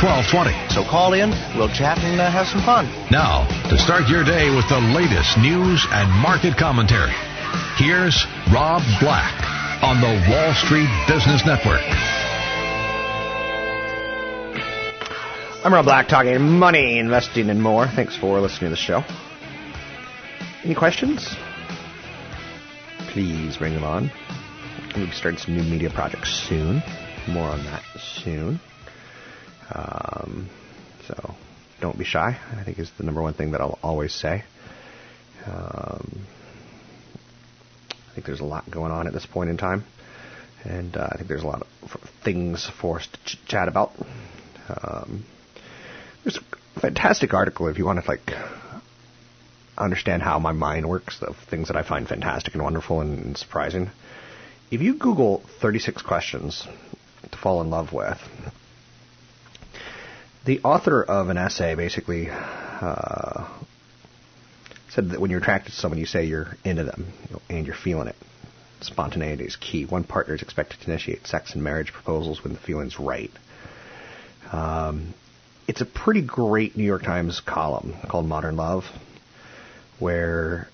1220. So call in, we'll chat and uh, have some fun. Now, to start your day with the latest news and market commentary, here's Rob Black on the Wall Street Business Network. I'm Rob Black, talking money, investing, and more. Thanks for listening to the show. Any questions? Please bring them on. We'll be starting some new media projects soon. More on that soon. Um, so don't be shy. I think is the number one thing that I'll always say. Um, I think there's a lot going on at this point in time, and uh, I think there's a lot of things for us to ch- chat about. Um, there's a fantastic article if you want to like understand how my mind works, the things that I find fantastic and wonderful and surprising. If you Google 36 questions to fall in love with, the author of an essay basically uh, said that when you're attracted to someone, you say you're into them you know, and you're feeling it. Spontaneity is key. One partner is expected to initiate sex and marriage proposals when the feeling's right. Um, it's a pretty great New York Times column called Modern Love, where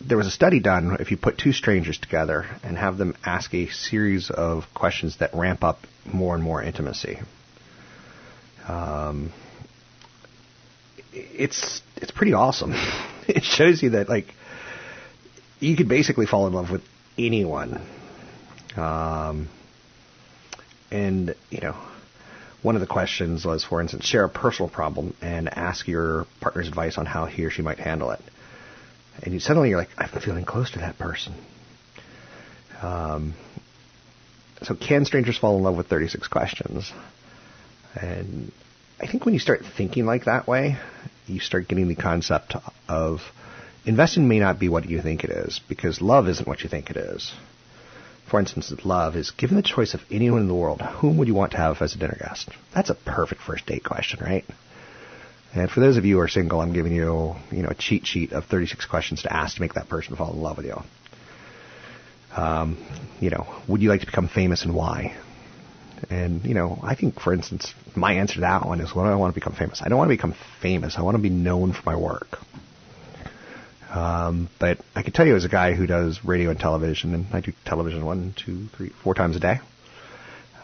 there was a study done if you put two strangers together and have them ask a series of questions that ramp up more and more intimacy. Um, it's it's pretty awesome. it shows you that like you could basically fall in love with anyone. Um, and you know, one of the questions was, for instance, share a personal problem and ask your partner's advice on how he or she might handle it. And you suddenly you're like, I'm feeling close to that person. Um, so can strangers fall in love with 36 questions? And I think when you start thinking like that way, you start getting the concept of investing may not be what you think it is because love isn't what you think it is. For instance, love is given the choice of anyone in the world, whom would you want to have as a dinner guest? That's a perfect first date question, right? And for those of you who are single, I'm giving you, you know, a cheat sheet of 36 questions to ask to make that person fall in love with you. Um, you know, would you like to become famous and why? And, you know, I think, for instance, my answer to that one is, what do I want to become famous? I don't want to become famous. I want to be known for my work. Um, but I can tell you as a guy who does radio and television, and I do television one, two, three, four times a day,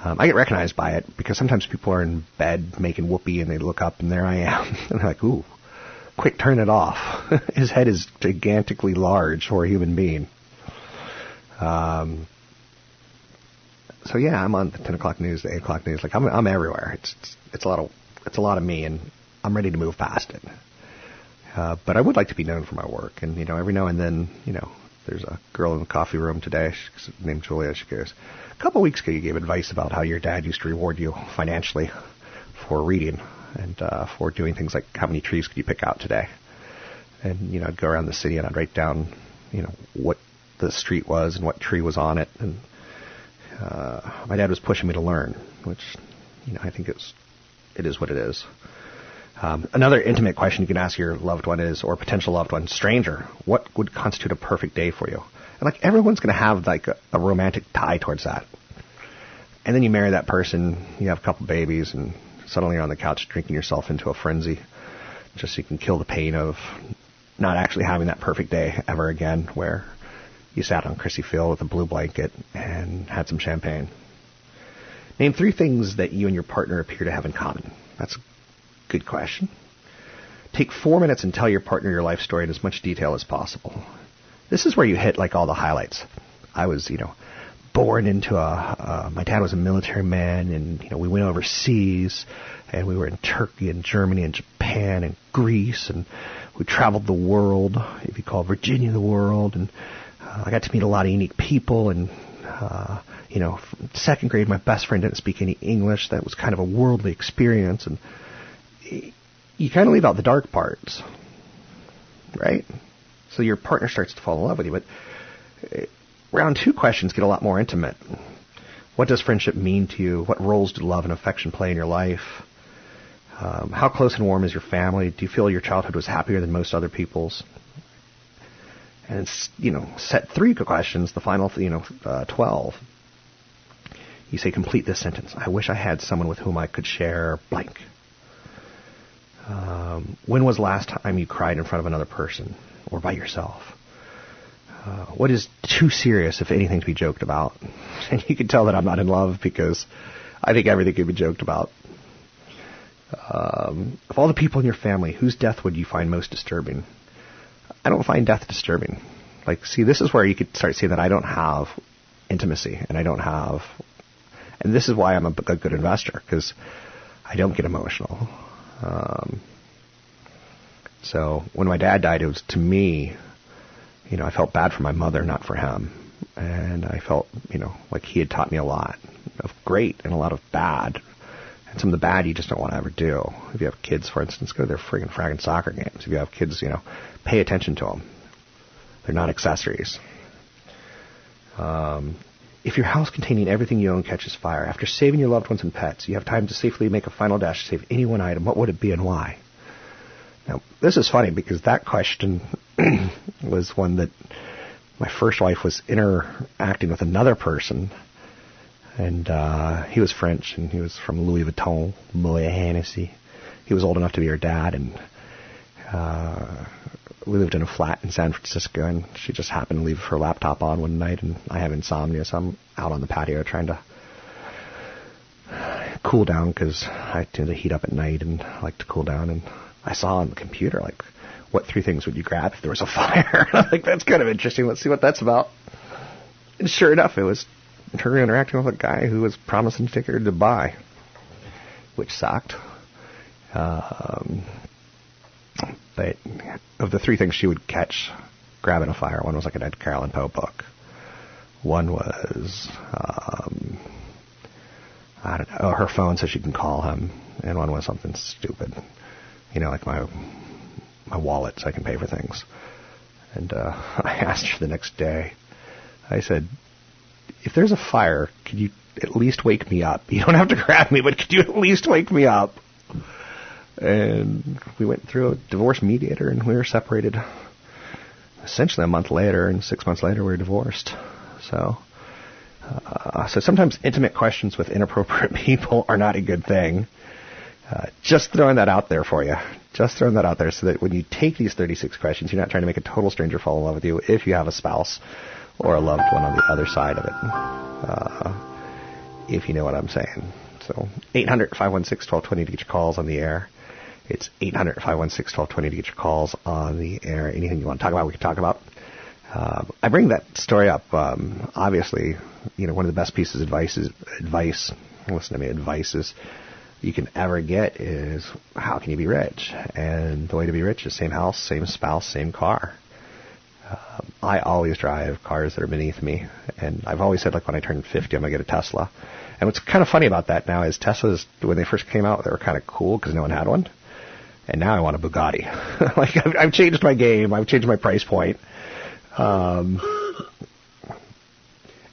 um, I get recognized by it because sometimes people are in bed making whoopee and they look up and there I am. and they're like, ooh, quick, turn it off. His head is gigantically large for a human being. Um, so yeah, I'm on the 10 o'clock news, the 8 o'clock news. Like I'm, I'm everywhere. It's, it's, it's a lot of, it's a lot of me and I'm ready to move past it. Uh, but I would like to be known for my work. And, you know, every now and then, you know, there's a girl in the coffee room today she's named Julia. She goes, a couple of weeks ago you gave advice about how your dad used to reward you financially for reading and uh, for doing things like how many trees could you pick out today. And, you know, I'd go around the city and I'd write down, you know, what the street was and what tree was on it. And uh, my dad was pushing me to learn, which, you know, I think it's, it is what it is. Um, another intimate question you can ask your loved one is, or potential loved one, stranger, what would constitute a perfect day for you? And like everyone's going to have like a, a romantic tie towards that. and then you marry that person, you have a couple babies, and suddenly you're on the couch drinking yourself into a frenzy, just so you can kill the pain of not actually having that perfect day ever again, where you sat on Crissy Field with a blue blanket and had some champagne. Name three things that you and your partner appear to have in common. That's a good question. Take four minutes and tell your partner your life story in as much detail as possible. This is where you hit like all the highlights. I was, you know, born into a. Uh, my dad was a military man, and you know we went overseas, and we were in Turkey and Germany and Japan and Greece, and we traveled the world. If you call Virginia the world, and I got to meet a lot of unique people, and uh, you know, second grade, my best friend didn't speak any English. That was kind of a worldly experience, and you kind of leave out the dark parts, right? So your partner starts to fall in love with you. But uh, round two questions get a lot more intimate. What does friendship mean to you? What roles do love and affection play in your life? Um, how close and warm is your family? Do you feel your childhood was happier than most other people's? And it's, you know, set three questions, the final, you know, uh, 12. You say, complete this sentence. I wish I had someone with whom I could share blank. Um, when was last time you cried in front of another person or by yourself? Uh, what is too serious, if anything, to be joked about? And you can tell that I'm not in love because I think everything can be joked about. Um, of all the people in your family, whose death would you find most disturbing? I don't find death disturbing. Like, see, this is where you could start seeing that I don't have intimacy and I don't have, and this is why I'm a, a good investor because I don't get emotional. Um, so when my dad died, it was to me, you know, I felt bad for my mother, not for him. And I felt, you know, like he had taught me a lot of great and a lot of bad. And some of the bad you just don't want to ever do. If you have kids, for instance, go to their friggin' fragging soccer games. If you have kids, you know, pay attention to them. They're not accessories. Um, if your house containing everything you own catches fire, after saving your loved ones and pets, you have time to safely make a final dash to save any one item, what would it be and why? Now, this is funny because that question was one that my first wife was interacting with another person, and uh, he was French and he was from Louis Vuitton, Moët Hennessy. He was old enough to be her dad, and uh, we lived in a flat in San Francisco, and she just happened to leave her laptop on one night, and I have insomnia, so I'm out on the patio trying to cool down because I tend to heat up at night and I like to cool down. And I saw on the computer like, what three things would you grab if there was a fire? I'm like, that's kind of interesting. Let's see what that's about. And sure enough, it was her interacting with a guy who was promising to take her to Dubai, which sucked. Um, but of the three things she would catch grabbing a fire, one was like an Edgar Allan Poe book. One was, um, I don't know, her phone so she can call him, and one was something stupid, you know, like my my wallet so I can pay for things. And uh, I asked her the next day. I said, "If there's a fire, could you at least wake me up? You don't have to grab me, but could you at least wake me up?" And we went through a divorce mediator, and we were separated essentially a month later, and six months later we were divorced. So, uh, so sometimes intimate questions with inappropriate people are not a good thing. Uh, just throwing that out there for you. Just throwing that out there so that when you take these 36 questions, you're not trying to make a total stranger fall in love with you if you have a spouse or a loved one on the other side of it. Uh, if you know what I'm saying. So 800 516 1220 to get your calls on the air. It's 800 516 1220 to get your calls on the air. Anything you want to talk about, we can talk about. Uh, I bring that story up. Um, obviously, you know, one of the best pieces of advice is advice. Listen to me, advice is you can ever get is how can you be rich? And the way to be rich is same house, same spouse, same car. Uh, I always drive cars that are beneath me, and I've always said like when I turn 50, I'm gonna get a Tesla. And what's kind of funny about that now is Teslas, when they first came out, they were kind of cool because no one had one. And now I want a Bugatti. like I've, I've changed my game. I've changed my price point. Um,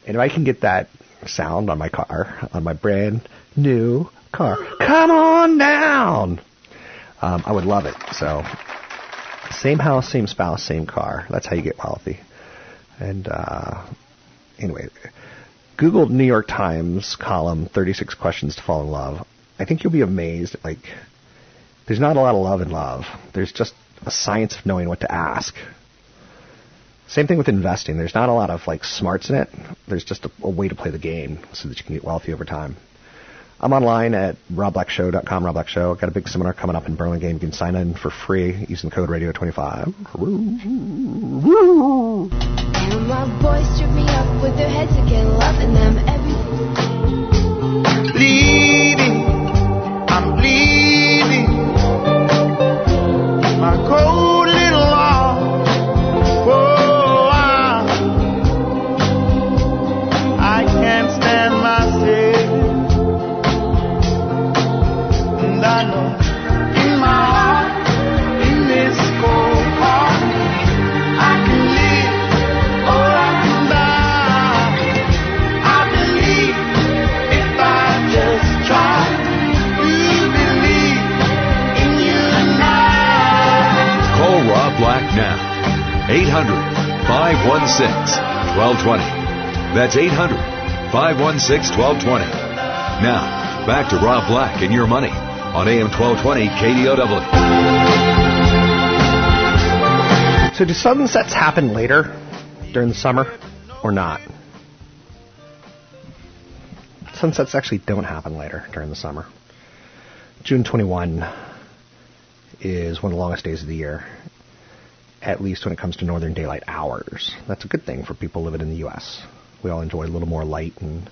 and if I can get that sound on my car, on my brand new car, come on down. Um, I would love it. So, same house, same spouse, same car. That's how you get wealthy. And uh, anyway, Google New York Times column 36 questions to fall in love. I think you'll be amazed. Like, there's not a lot of love in love. There's just a science of knowing what to ask. Same thing with investing. There's not a lot of like smarts in it. There's just a, a way to play the game so that you can get wealthy over time. I'm online at robblackshow.com, robblackshow. I've got a big seminar coming up in Burlingame. You can sign in for free using code radio25. And my boys strip me up with their heads again, loving them every bleeding. 800 516 1220. That's 800 516 1220. Now, back to Rob Black and your money on AM 1220 KDOW. So, do sunsets happen later during the summer or not? Sunsets actually don't happen later during the summer. June 21 is one of the longest days of the year, at least when it comes to northern daylight hours. That's a good thing for people living in the U.S. We all enjoy a little more light, and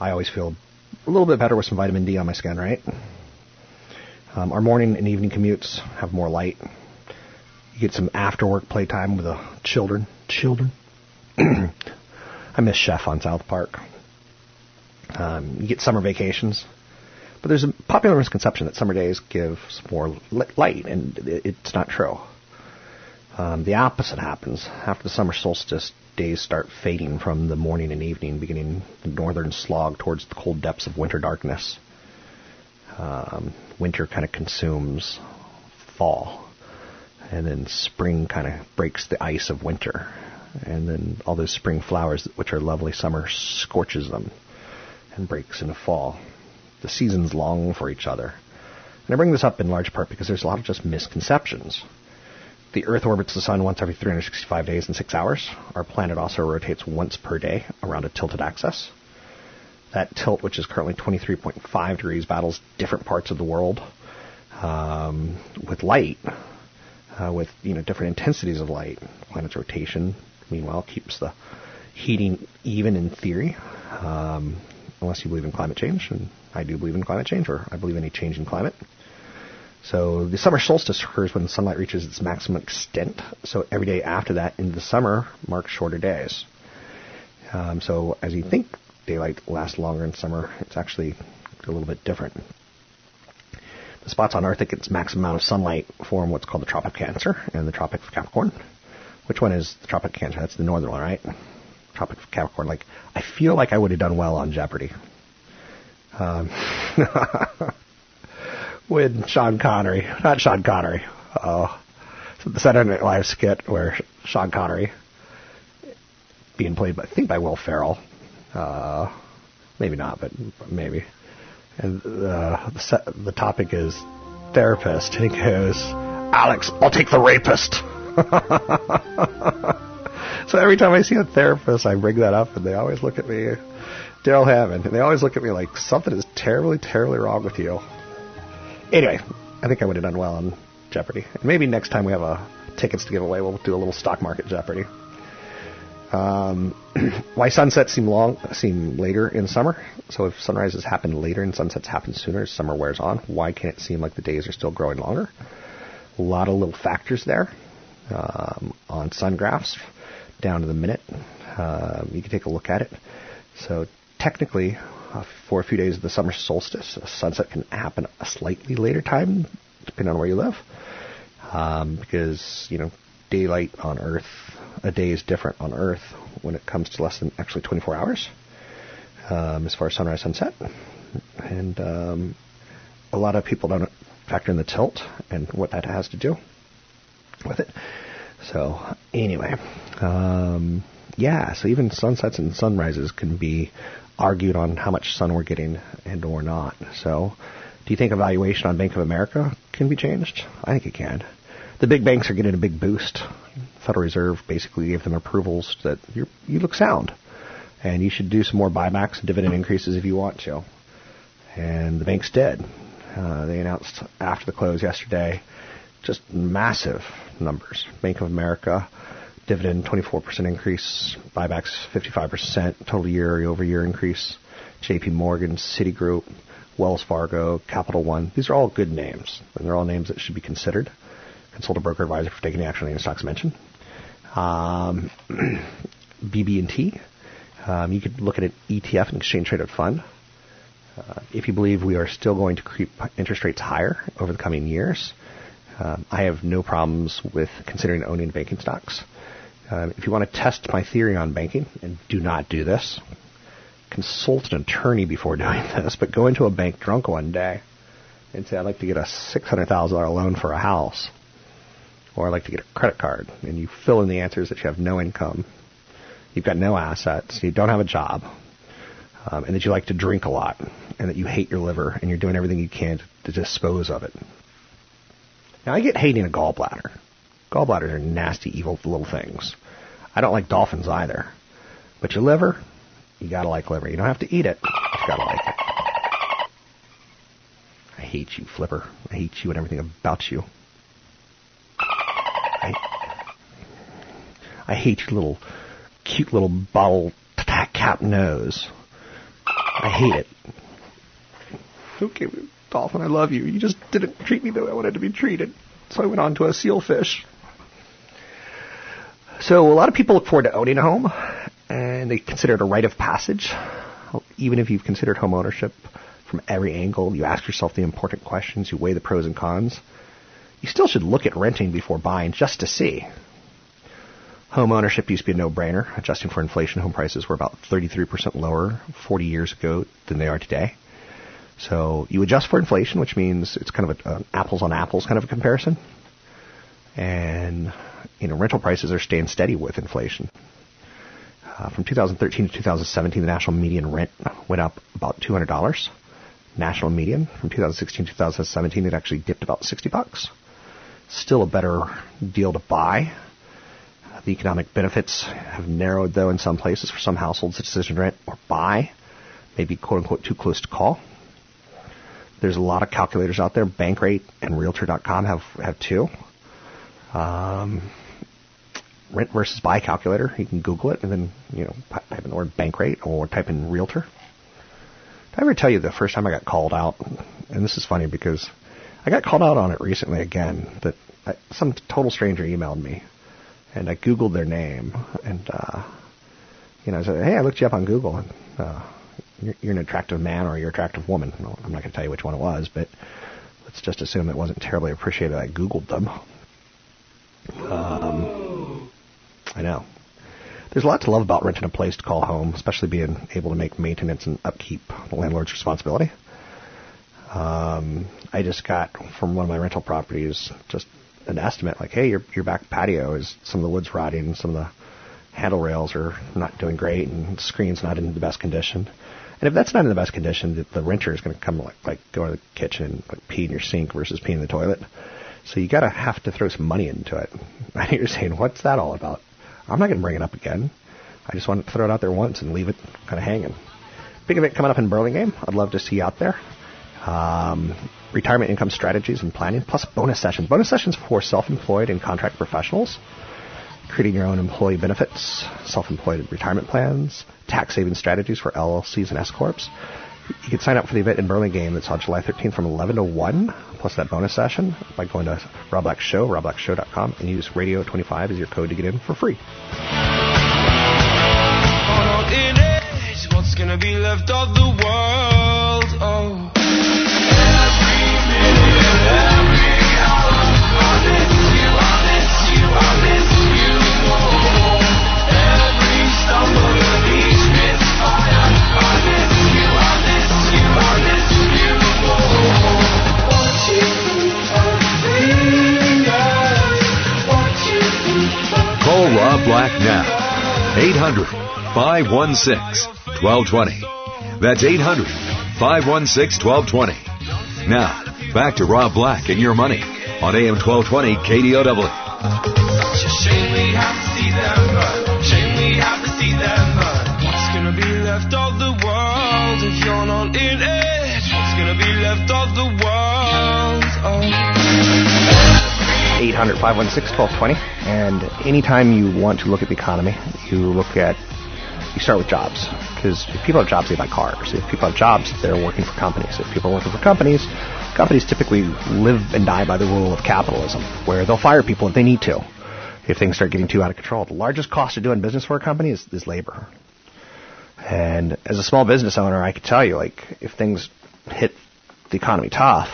I always feel a little bit better with some vitamin D on my skin, right? Um, our morning and evening commutes have more light. You get some after work playtime with the children. Children. I miss Chef on South Park. Um, you get summer vacations. But there's a popular misconception that summer days give more light, and it's not true. Um, the opposite happens. After the summer solstice, days start fading from the morning and evening, beginning the northern slog towards the cold depths of winter darkness. Um, winter kind of consumes fall, and then spring kind of breaks the ice of winter, and then all those spring flowers, which are lovely, summer scorches them and breaks into fall. The seasons long for each other. And I bring this up in large part because there's a lot of just misconceptions. The Earth orbits the Sun once every 365 days and 6 hours. Our planet also rotates once per day around a tilted axis. That tilt, which is currently 23.5 degrees, battles different parts of the world um, with light, uh, with you know different intensities of light. Planet's rotation, meanwhile, keeps the heating even in theory, um, unless you believe in climate change, and I do believe in climate change, or I believe in any change in climate. So the summer solstice occurs when sunlight reaches its maximum extent. So every day after that into the summer marks shorter days. Um, so as you think daylight lasts longer in summer, it's actually a little bit different. The spots on Earth that gets maximum amount of sunlight form what's called the Tropic of Cancer and the Tropic of Capricorn. Which one is the Tropic of Cancer? That's the northern one, right? Tropic of Capricorn. Like I feel like I would have done well on Jeopardy. Um, with Sean Connery, not Sean Connery. Oh, the Saturday Night Live skit where Sean Connery, being played by I think by Will Ferrell, uh, maybe not, but maybe. And uh, the, set, the topic is therapist, and he goes, "Alex, I'll take the rapist." so every time I see a therapist, I bring that up, and they always look at me, Darrell Hammond, and they always look at me like something is terribly, terribly wrong with you. Anyway, I think I would have done well on Jeopardy. And maybe next time we have uh, tickets to give away, we'll do a little stock market Jeopardy. Um, why sunsets seem long, seem later in summer? So if sunrises happen later and sunsets happen sooner as summer wears on, why can't it seem like the days are still growing longer? A lot of little factors there um, on sun graphs down to the minute. Um, you can take a look at it. So technically, uh, for a few days of the summer solstice, a sunset can happen a slightly later time, depending on where you live, um, because you know daylight on Earth, a day is different on Earth when it comes to less than actually 24 hours um, as far as sunrise sunset, and um, a lot of people don't factor in the tilt and what that has to do with it. So anyway, um, Yeah, so even sunsets and sunrises can be argued on how much sun we're getting and or not. So, do you think a valuation on Bank of America can be changed? I think it can. The big banks are getting a big boost. Federal Reserve basically gave them approvals that you you look sound, and you should do some more buybacks and dividend increases if you want to. And the banks did. Uh, they announced after the close yesterday just massive numbers. Bank of America dividend 24% increase, buybacks 55% total year over year increase. JP Morgan, Citigroup, Wells Fargo, Capital One. These are all good names, and they're all names that should be considered. Consult a broker advisor for taking action on any stocks mentioned. Um, BB&T. Um, you could look at an ETF, an exchange traded fund. Uh, if you believe we are still going to creep interest rates higher over the coming years, um, I have no problems with considering owning banking stocks. Uh, if you want to test my theory on banking, and do not do this, consult an attorney before doing this, but go into a bank drunk one day and say, I'd like to get a $600,000 loan for a house, or I'd like to get a credit card, and you fill in the answers that you have no income, you've got no assets, you don't have a job, um, and that you like to drink a lot, and that you hate your liver, and you're doing everything you can to, to dispose of it. Now, I get hating a gallbladder. Gallbladders are nasty, evil little things. I don't like dolphins either. But your liver, you gotta like liver. You don't have to eat it, you gotta like it. I hate you, Flipper. I hate you and everything about you. I, I hate your little, cute little bottle cap nose. I hate it. Okay, Dolphin, I love you. You just didn't treat me the way I wanted to be treated. So I went on to a sealfish. So a lot of people look forward to owning a home, and they consider it a rite of passage. Even if you've considered home ownership from every angle, you ask yourself the important questions, you weigh the pros and cons. You still should look at renting before buying just to see. Home ownership used to be a no-brainer. Adjusting for inflation, home prices were about 33% lower 40 years ago than they are today. So you adjust for inflation, which means it's kind of an apples on apples kind of a comparison. And you know, rental prices are staying steady with inflation. Uh, from 2013 to 2017, the national median rent went up about $200. National median from 2016 to 2017, it actually dipped about 60 bucks. Still a better deal to buy. The economic benefits have narrowed, though, in some places. For some households, the decision to rent or buy may be quote unquote too close to call. There's a lot of calculators out there. Bankrate and Realtor.com have have two. Um, rent versus buy calculator. You can Google it and then you know type in the word Bankrate or type in Realtor. Did I ever tell you the first time I got called out? And this is funny because I got called out on it recently again. That I, some total stranger emailed me, and I Googled their name, and uh, you know I said, "Hey, I looked you up on Google, and uh, you're, you're an attractive man or you're an attractive woman." I'm not going to tell you which one it was, but let's just assume it wasn't terribly appreciated. I Googled them. Um, I know. There's a lot to love about renting a place to call home, especially being able to make maintenance and upkeep the landlord's responsibility. Um, I just got from one of my rental properties just an estimate like, hey, your your back patio is some of the wood's rotting, some of the handle rails are not doing great, and the screen's not in the best condition. And if that's not in the best condition, the, the renter is going to come like like go to the kitchen like pee in your sink versus pee in the toilet. So you gotta have to throw some money into it. And you're saying, what's that all about? I'm not gonna bring it up again. I just want to throw it out there once and leave it kind of hanging. Big event coming up in Burlingame. I'd love to see you out there. Um, retirement income strategies and planning, plus bonus sessions. Bonus sessions for self-employed and contract professionals. Creating your own employee benefits, self-employed retirement plans, tax saving strategies for LLCs and S corps. You can sign up for the event in Burlingame that's on July 13th from 11 to 1, plus that bonus session by going to Rob Black Show, robblackshow.com, and use Radio25 as your code to get in for free. Gonna be left of the world? Black now. 800 516 1220. That's 800 516 1220. Now, back to Rob Black and your money on AM 1220 KDOW. 800 516 1220. And anytime you want to look at the economy, you look at, you start with jobs. Because if people have jobs, they buy cars. If people have jobs, they're working for companies. If people are working for companies, companies typically live and die by the rule of capitalism, where they'll fire people if they need to, if things start getting too out of control. The largest cost of doing business for a company is, is labor. And as a small business owner, I can tell you, like, if things hit the economy tough,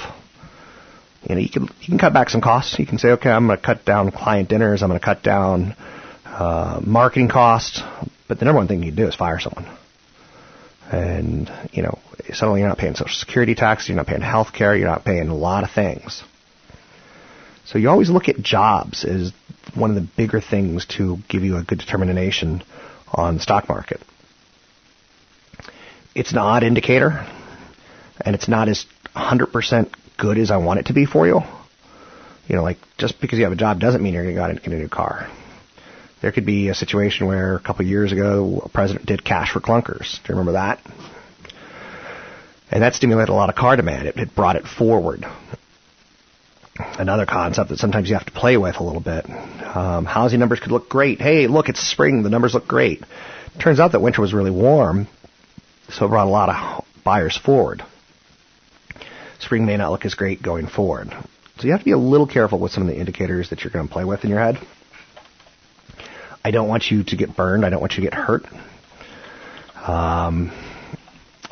you know, you can you can cut back some costs. You can say, okay, I'm going to cut down client dinners. I'm going to cut down uh, marketing costs. But the number one thing you can do is fire someone. And you know, suddenly you're not paying social security tax. You're not paying health care. You're not paying a lot of things. So you always look at jobs as one of the bigger things to give you a good determination on the stock market. It's an odd indicator, and it's not as 100% good as I want it to be for you. You know, like just because you have a job doesn't mean you're going to get a new car. There could be a situation where a couple of years ago a president did cash for clunkers. Do you remember that? And that stimulated a lot of car demand. It, it brought it forward. Another concept that sometimes you have to play with a little bit. Um, housing numbers could look great. Hey, look, it's spring. The numbers look great. Turns out that winter was really warm, so it brought a lot of buyers forward spring may not look as great going forward. So you have to be a little careful with some of the indicators that you're going to play with in your head. I don't want you to get burned. I don't want you to get hurt. Um,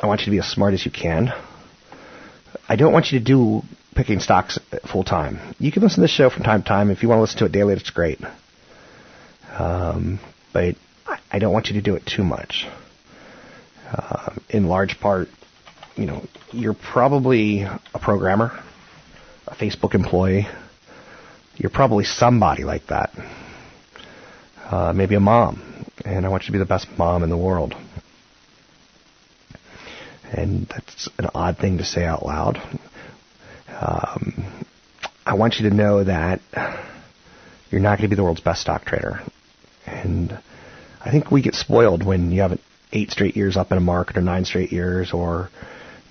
I want you to be as smart as you can. I don't want you to do picking stocks full time. You can listen to this show from time to time. If you want to listen to it daily, it's great. Um, but I don't want you to do it too much. Uh, in large part, you know, you're probably a programmer, a Facebook employee. You're probably somebody like that. Uh, maybe a mom, and I want you to be the best mom in the world. And that's an odd thing to say out loud. Um, I want you to know that you're not going to be the world's best stock trader. And I think we get spoiled when you have eight straight years up in a market or nine straight years or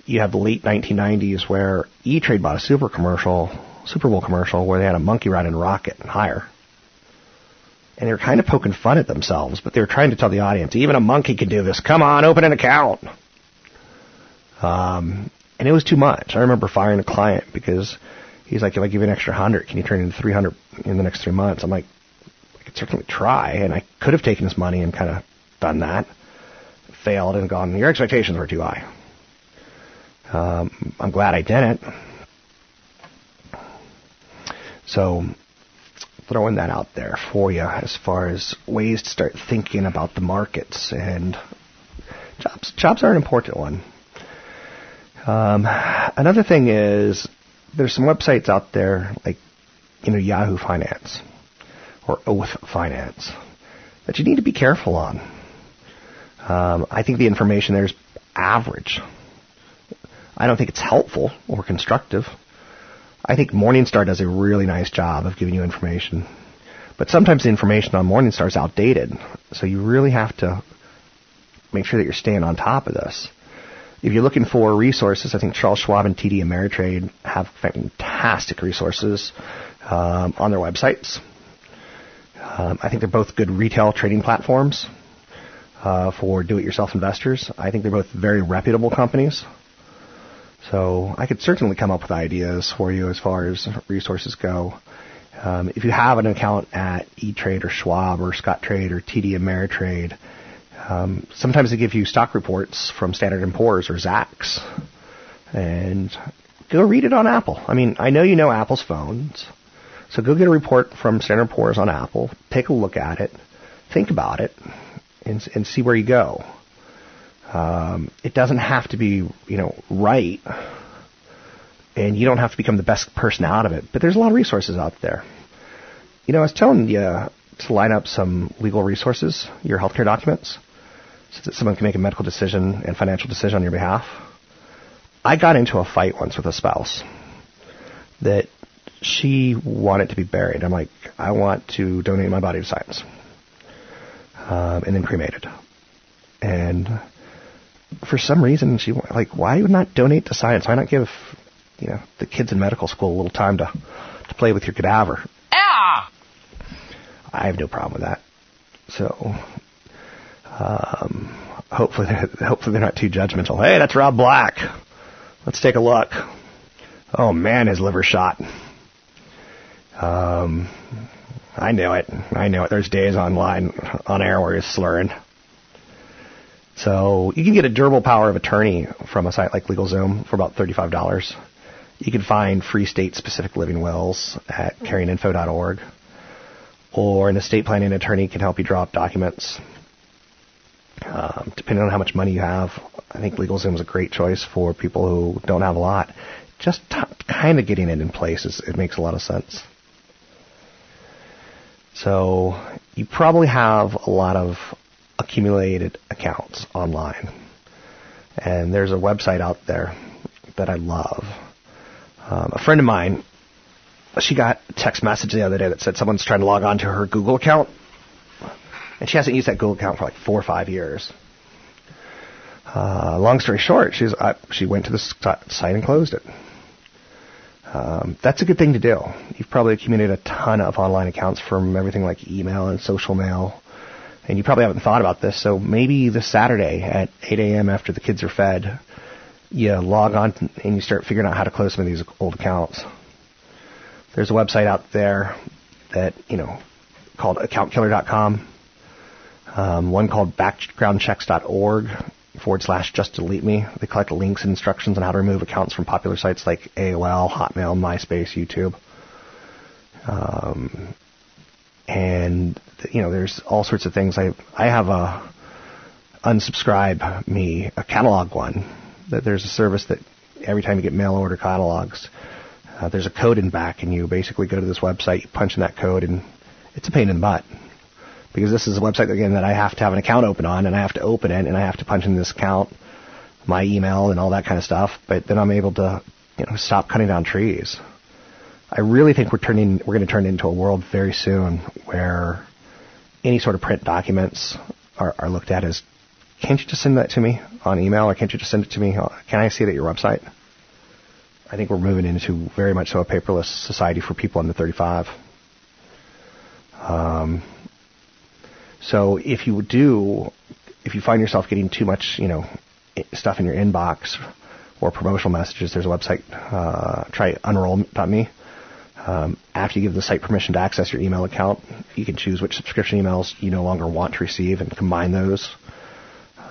you have the late 1990s where E-Trade bought a super commercial, Super Bowl commercial where they had a monkey riding a rocket and higher. And they were kind of poking fun at themselves, but they were trying to tell the audience, even a monkey can do this. Come on, open an account. Um, and it was too much. I remember firing a client because he's like, if I give you an extra hundred, can you turn it into 300 in the next three months? I'm like, I could certainly try. And I could have taken his money and kind of done that. Failed and gone, your expectations were too high. Um, I'm glad I didn't. So, throwing that out there for you as far as ways to start thinking about the markets and jobs. Jobs are an important one. Um, another thing is there's some websites out there like you know Yahoo Finance or Oath Finance that you need to be careful on. Um, I think the information there is average. I don't think it's helpful or constructive. I think Morningstar does a really nice job of giving you information. But sometimes the information on Morningstar is outdated. So you really have to make sure that you're staying on top of this. If you're looking for resources, I think Charles Schwab and TD Ameritrade have fantastic resources um, on their websites. Um, I think they're both good retail trading platforms uh, for do-it-yourself investors. I think they're both very reputable companies. So I could certainly come up with ideas for you as far as resources go. Um, if you have an account at E-Trade or Schwab or Scottrade or TD Ameritrade, um, sometimes they give you stock reports from Standard & Poor's or Zacks. And go read it on Apple. I mean, I know you know Apple's phones. So go get a report from Standard & Poor's on Apple. Take a look at it. Think about it. And, and see where you go. Um, it doesn't have to be, you know, right, and you don't have to become the best person out of it. But there's a lot of resources out there. You know, I was telling you to line up some legal resources, your healthcare documents, so that someone can make a medical decision and financial decision on your behalf. I got into a fight once with a spouse that she wanted to be buried. I'm like, I want to donate my body to science, um, and then cremated. And for some reason, she like, why you not donate to science? Why not give, you know, the kids in medical school a little time to to play with your cadaver? Ah! I have no problem with that. So, um, hopefully, they're, hopefully they're not too judgmental. Hey, that's Rob Black. Let's take a look. Oh man, his liver shot. Um, I knew it. I knew it. There's days online on air where he's slurring. So you can get a durable power of attorney from a site like LegalZoom for about thirty-five dollars. You can find free state-specific living wills at caringinfo.org, or an estate planning attorney can help you draw up documents. Um, depending on how much money you have, I think LegalZoom is a great choice for people who don't have a lot. Just t- kind of getting it in place is it makes a lot of sense. So you probably have a lot of accumulated accounts online. And there's a website out there that I love. Um, a friend of mine, she got a text message the other day that said someone's trying to log on to her Google account. And she hasn't used that Google account for like four or five years. Uh, long story short, she's uh, she went to the site and closed it. Um, that's a good thing to do. You've probably accumulated a ton of online accounts from everything like email and social mail, and you probably haven't thought about this. So maybe this Saturday at 8 a.m. after the kids are fed, you log on and you start figuring out how to close some of these old accounts. There's a website out there that you know called AccountKiller.com. Um, one called BackgroundChecks.org forward slash just delete me. They collect links and instructions on how to remove accounts from popular sites like AOL, Hotmail, MySpace, YouTube. Um, and you know, there's all sorts of things. I I have a unsubscribe me a catalog one. That there's a service that every time you get mail order catalogs, uh, there's a code in back, and you basically go to this website, you punch in that code, and it's a pain in the butt because this is a website again that I have to have an account open on, and I have to open it, and I have to punch in this account, my email, and all that kind of stuff. But then I'm able to, you know, stop cutting down trees. I really think we're turning, we're going to turn into a world very soon where any sort of print documents are, are looked at as, can't you just send that to me on email, or can't you just send it to me? Can I see it at your website? I think we're moving into very much so a paperless society for people under 35. Um, so if you do, if you find yourself getting too much, you know, stuff in your inbox or promotional messages, there's a website, uh, try unroll.me. Um, after you give the site permission to access your email account, you can choose which subscription emails you no longer want to receive and combine those.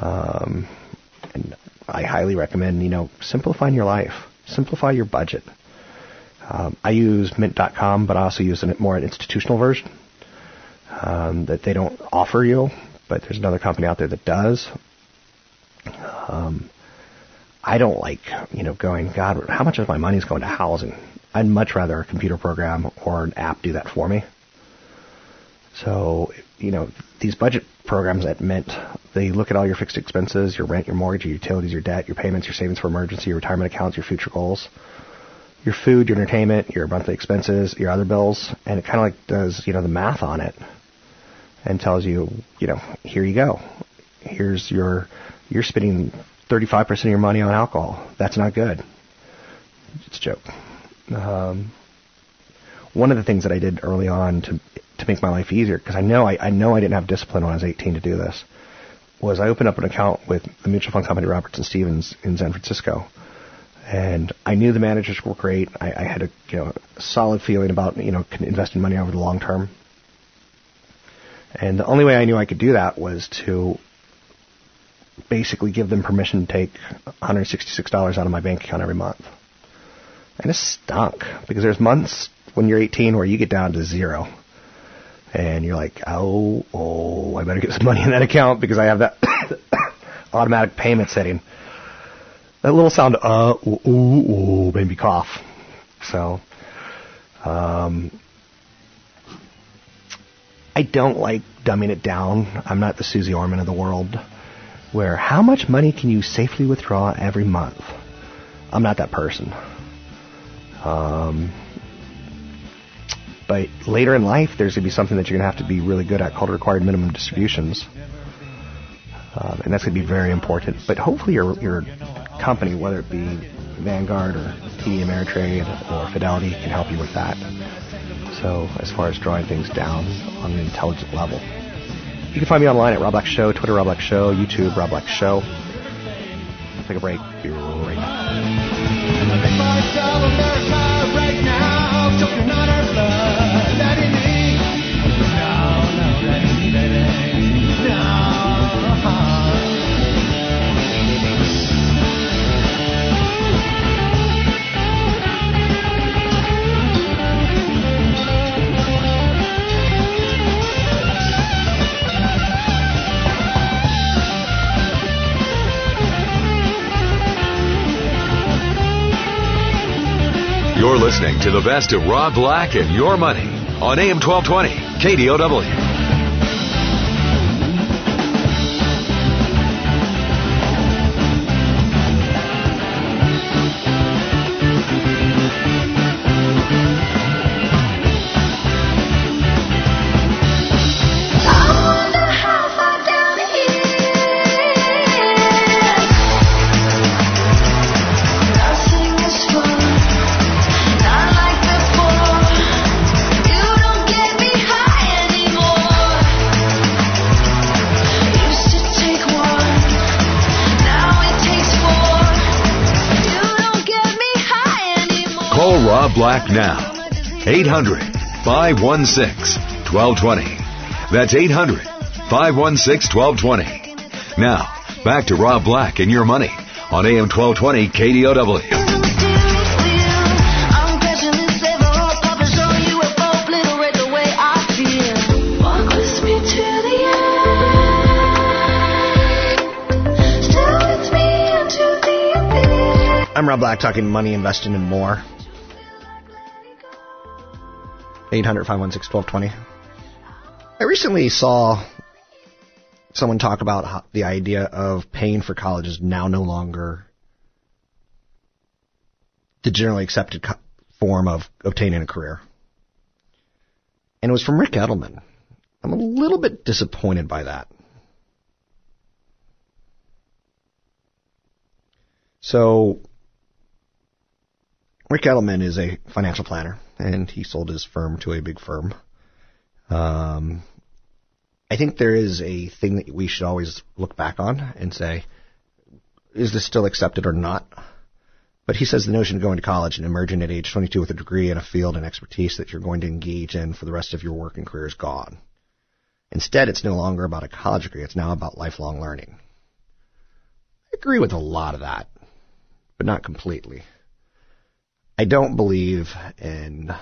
Um, and I highly recommend, you know, simplifying your life, simplify your budget. Um, I use Mint.com, but I also use a more an institutional version um, that they don't offer you, but there's another company out there that does. Um, I don't like, you know, going, God, how much of my money is going to housing? I'd much rather a computer program or an app do that for me. So, you know, these budget programs at Mint, they look at all your fixed expenses, your rent, your mortgage, your utilities, your debt, your payments, your savings for emergency, your retirement accounts, your future goals, your food, your entertainment, your monthly expenses, your other bills, and it kind of like does, you know, the math on it and tells you, you know, here you go. Here's your, you're spending 35% of your money on alcohol. That's not good. It's a joke. Um, one of the things that I did early on to to make my life easier, because I know I, I know I didn't have discipline when I was 18 to do this, was I opened up an account with the mutual fund company Robertson Stephens in San Francisco, and I knew the managers were great. I, I had a you know solid feeling about you know investing money over the long term. And the only way I knew I could do that was to basically give them permission to take $166 out of my bank account every month. And it stunk because there's months when you're 18 where you get down to zero. And you're like, oh, oh, I better get some money in that account because I have that automatic payment setting. That little sound, uh, ooh, ooh, ooh, made me cough. So, um, I don't like dumbing it down. I'm not the Suze Orman of the world, where how much money can you safely withdraw every month? I'm not that person. Um, but later in life, there's going to be something that you're going to have to be really good at called required minimum distributions. Um, and that's going to be very important. But hopefully, your, your company, whether it be Vanguard or TD Ameritrade or Fidelity, can help you with that. So, as far as drawing things down on an intelligent level, you can find me online at Rob Black Show, Twitter Rob Black Show, YouTube Rob Black Show. Take a break. Be right back. took another blood. Listening to the best of Rob Black and your money on AM 1220 KDOW. Black now. 800 516 1220. That's 800 516 1220. Now, back to Rob Black and your money on AM 1220 KDOW. I'm Rob Black talking money, investing, and more. 800 516 1220. I recently saw someone talk about the idea of paying for college is now no longer the generally accepted form of obtaining a career. And it was from Ric Edelman. I'm a little bit disappointed by that. So, Ric Edelman is a financial planner, and he sold his firm to a big firm. Um, I think there is a thing that we should always look back on and say, is this still accepted or not? But he says the notion of going to college and emerging at age 22 with a degree in a field and expertise that you're going to engage in for the rest of your working career is gone. Instead, it's no longer about a college degree, it's now about lifelong learning. I agree with a lot of that, but not completely. I don't believe in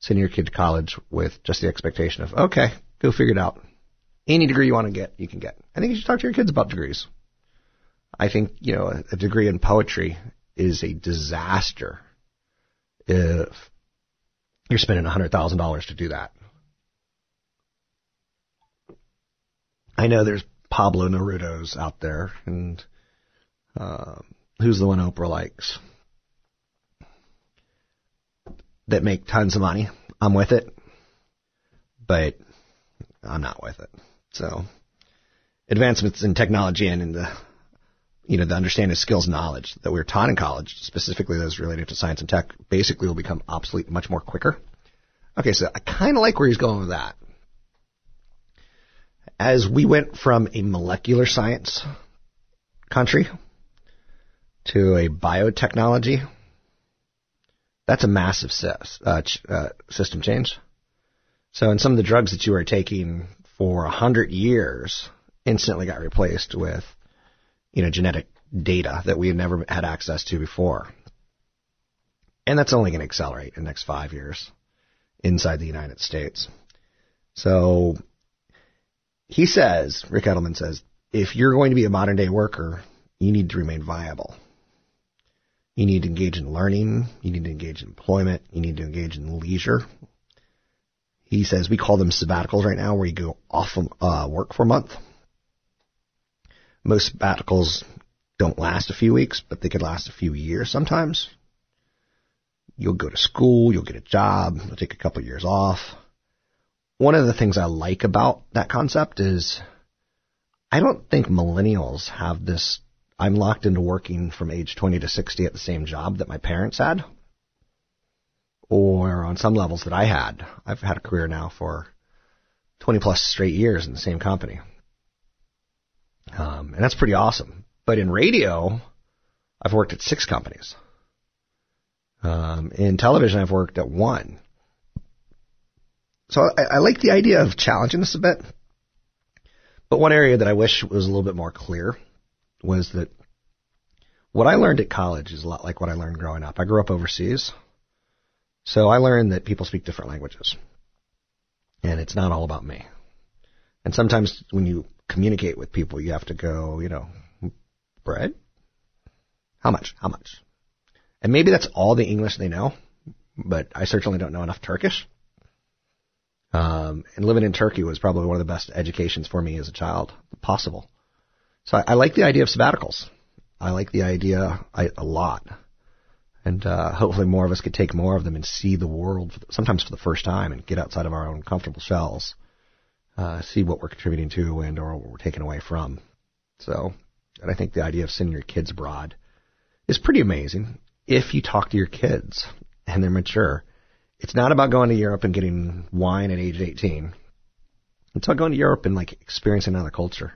sending your kid to college with just the expectation of, okay, go figure it out. Any degree you want to get, you can get. I think you should talk to your kids about degrees. I think, you know, a, degree in poetry is a disaster if you're spending $100,000 to do that. I know there's Pablo Neruda's out there, and uh, who's the one Oprah likes? That make tons of money. I'm with it, but I'm not with it. So advancements in technology and in the you know the understanding of skills knowledge that we are taught in college, specifically those related to science and tech, basically will become obsolete much more quicker. Okay, so I kind of like where he's going with that. As we went from a molecular science country to a biotechnology that's a massive uh, uh, system change. So, in some of the drugs that you were taking for a hundred years, instantly got replaced with, you know, genetic data that we had never had access to before, and that's only going to accelerate in the next five years inside the United States. So, he says, Ric Edelman says, if you're going to be a modern day worker, you need to remain viable. You need to engage in learning. You need to engage in employment. You need to engage in leisure. He says we call them sabbaticals right now, where you go off of uh, work for a month. Most sabbaticals don't last a few weeks, but they could last a few years sometimes. You'll go to school, you'll get a job, you'll take a couple of years off. One of the things I like about that concept is I don't think millennials have this I'm locked into working from age 20 to 60 at the same job that my parents had or on some levels that I had. I've had a career now for 20 plus straight years in the same company. Um, and that's pretty awesome. But in radio, I've worked at six companies. Um, in television, I've worked at one. So I, I like the idea of challenging this a bit. But one area that I wish was a little bit more clear was that what I learned at college is a lot like what I learned growing up. I grew up overseas. So I learned that people speak different languages. And it's not all about me. And sometimes when you communicate with people, you have to go, you know, bread? How much? How much? And maybe that's all the English they know, but I certainly don't know enough Turkish. Um, and living in Turkey was probably one of the best educations for me as a child possible. So I, I like the idea of sabbaticals. I like the idea I, a lot and uh, hopefully more of us could take more of them and see the world, sometimes for the first time, and get outside of our own comfortable shells, uh, see what we're contributing to and or what we're taking away from. So, and I think the idea of sending your kids abroad is pretty amazing if you talk to your kids and they're mature. It's not about going to Europe and getting wine at age 18. It's about going to Europe and like experiencing another culture.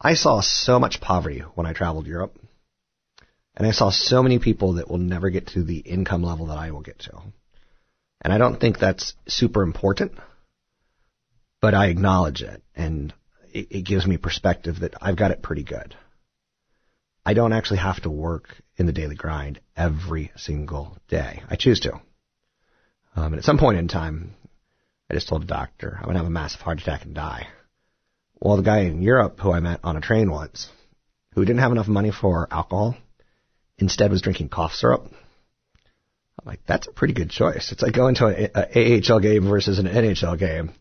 I saw so much poverty when I traveled Europe and I saw so many people that will never get to the income level that I will get to. And I don't think that's super important, but I acknowledge it and it, it gives me perspective that I've got it pretty good. I don't actually have to work in the daily grind every single day. I choose to. Um, and at some point in time, I just told a doctor I'm going to have a massive heart attack and die. Well, the guy in Europe who I met on a train once, who didn't have enough money for alcohol, instead was drinking cough syrup. I'm like, that's a pretty good choice. It's like going to a, a AHL game versus an NHL game.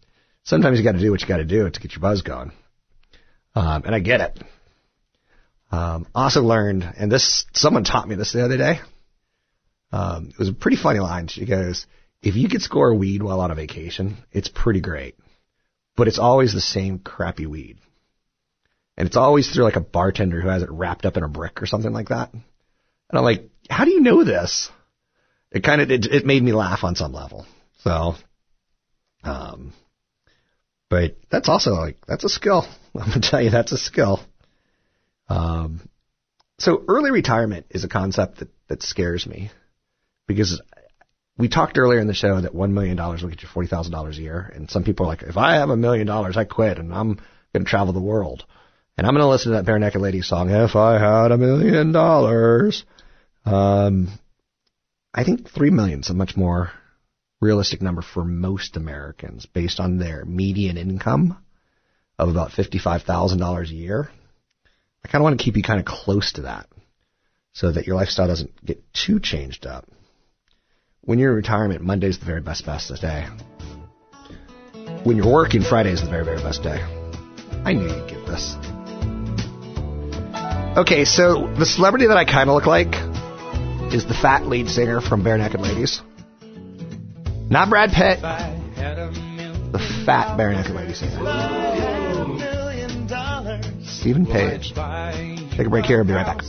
Sometimes you got to do what you got to do to get your buzz going. Um, and I get it. Um, also learned, and this someone taught me this the other day. Um, it was a pretty funny line. She goes, "If you could score weed while on a vacation, it's pretty great, but it's always the same crappy weed, and it's always through like a bartender who has it wrapped up in a brick or something like that." And I'm like, how do you know this? It kind of, it, it made me laugh on some level. So, um, but that's also like, that's a skill. I'm going to tell you that's a skill. Um, so early retirement is a concept that, that scares me because we talked earlier in the show that $1 million will get you $40,000 a year. And some people are like, if I have a million dollars, I quit and I'm going to travel the world. And I'm going to listen to that Barenaked Lady song, If I Had a Million Dollars. Um, I think three million is a much more realistic number for most Americans based on their median income of about $55,000 a year. I kind of want to keep you kind of close to that so that your lifestyle doesn't get too changed up. When you're in retirement, Monday's the very best, best day. When you're working, Friday's the very, very best day. I knew you'd get this. Okay, so the celebrity that I kind of look like is the fat lead singer from Barenaked Ladies. Not Brad Pitt. The fat Barenaked Ladies singer. Steven Page. Take a break here. I'll be right back.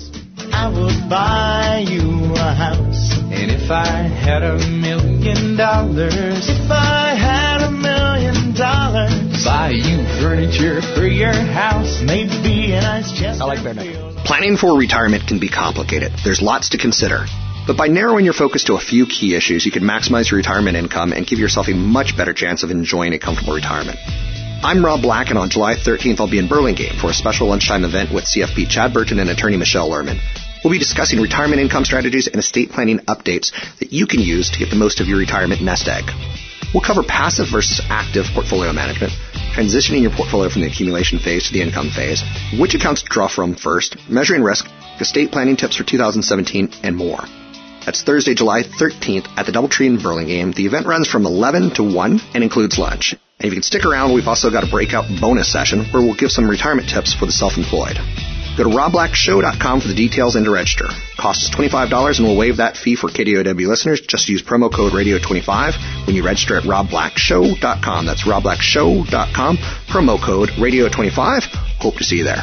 I would buy you a house. And if I had a million dollars, if I had a million dollars, buy you furniture for your house, maybe a nice chest. I like Barenaked. Planning for retirement can be complicated. There's lots to consider. But by narrowing your focus to a few key issues, you can maximize your retirement income and give yourself a much better chance of enjoying a comfortable retirement. I'm Rob Black, and on July 13th, I'll be in Burlingame for a special lunchtime event with CFP Chad Burton and attorney Michelle Lerman. We'll be discussing retirement income strategies and estate planning updates that you can use to get the most of your retirement nest egg. We'll cover passive versus active portfolio management, transitioning your portfolio from the accumulation phase to the income phase, which accounts to draw from first, measuring risk, estate planning tips for 2017, and more. That's Thursday, July 13th at the Doubletree in Burlingame. The event runs from 11 to 1 and includes lunch. And if you can stick around, we've also got a breakout bonus session where we'll give some retirement tips for the self-employed. Go to robblackshow.com for the details and to register. Cost is $25 and we'll waive that fee for KDOW listeners. Just use promo code radio25 when you register at robblackshow.com. That's robblackshow.com. Promo code radio25. Hope to see you there.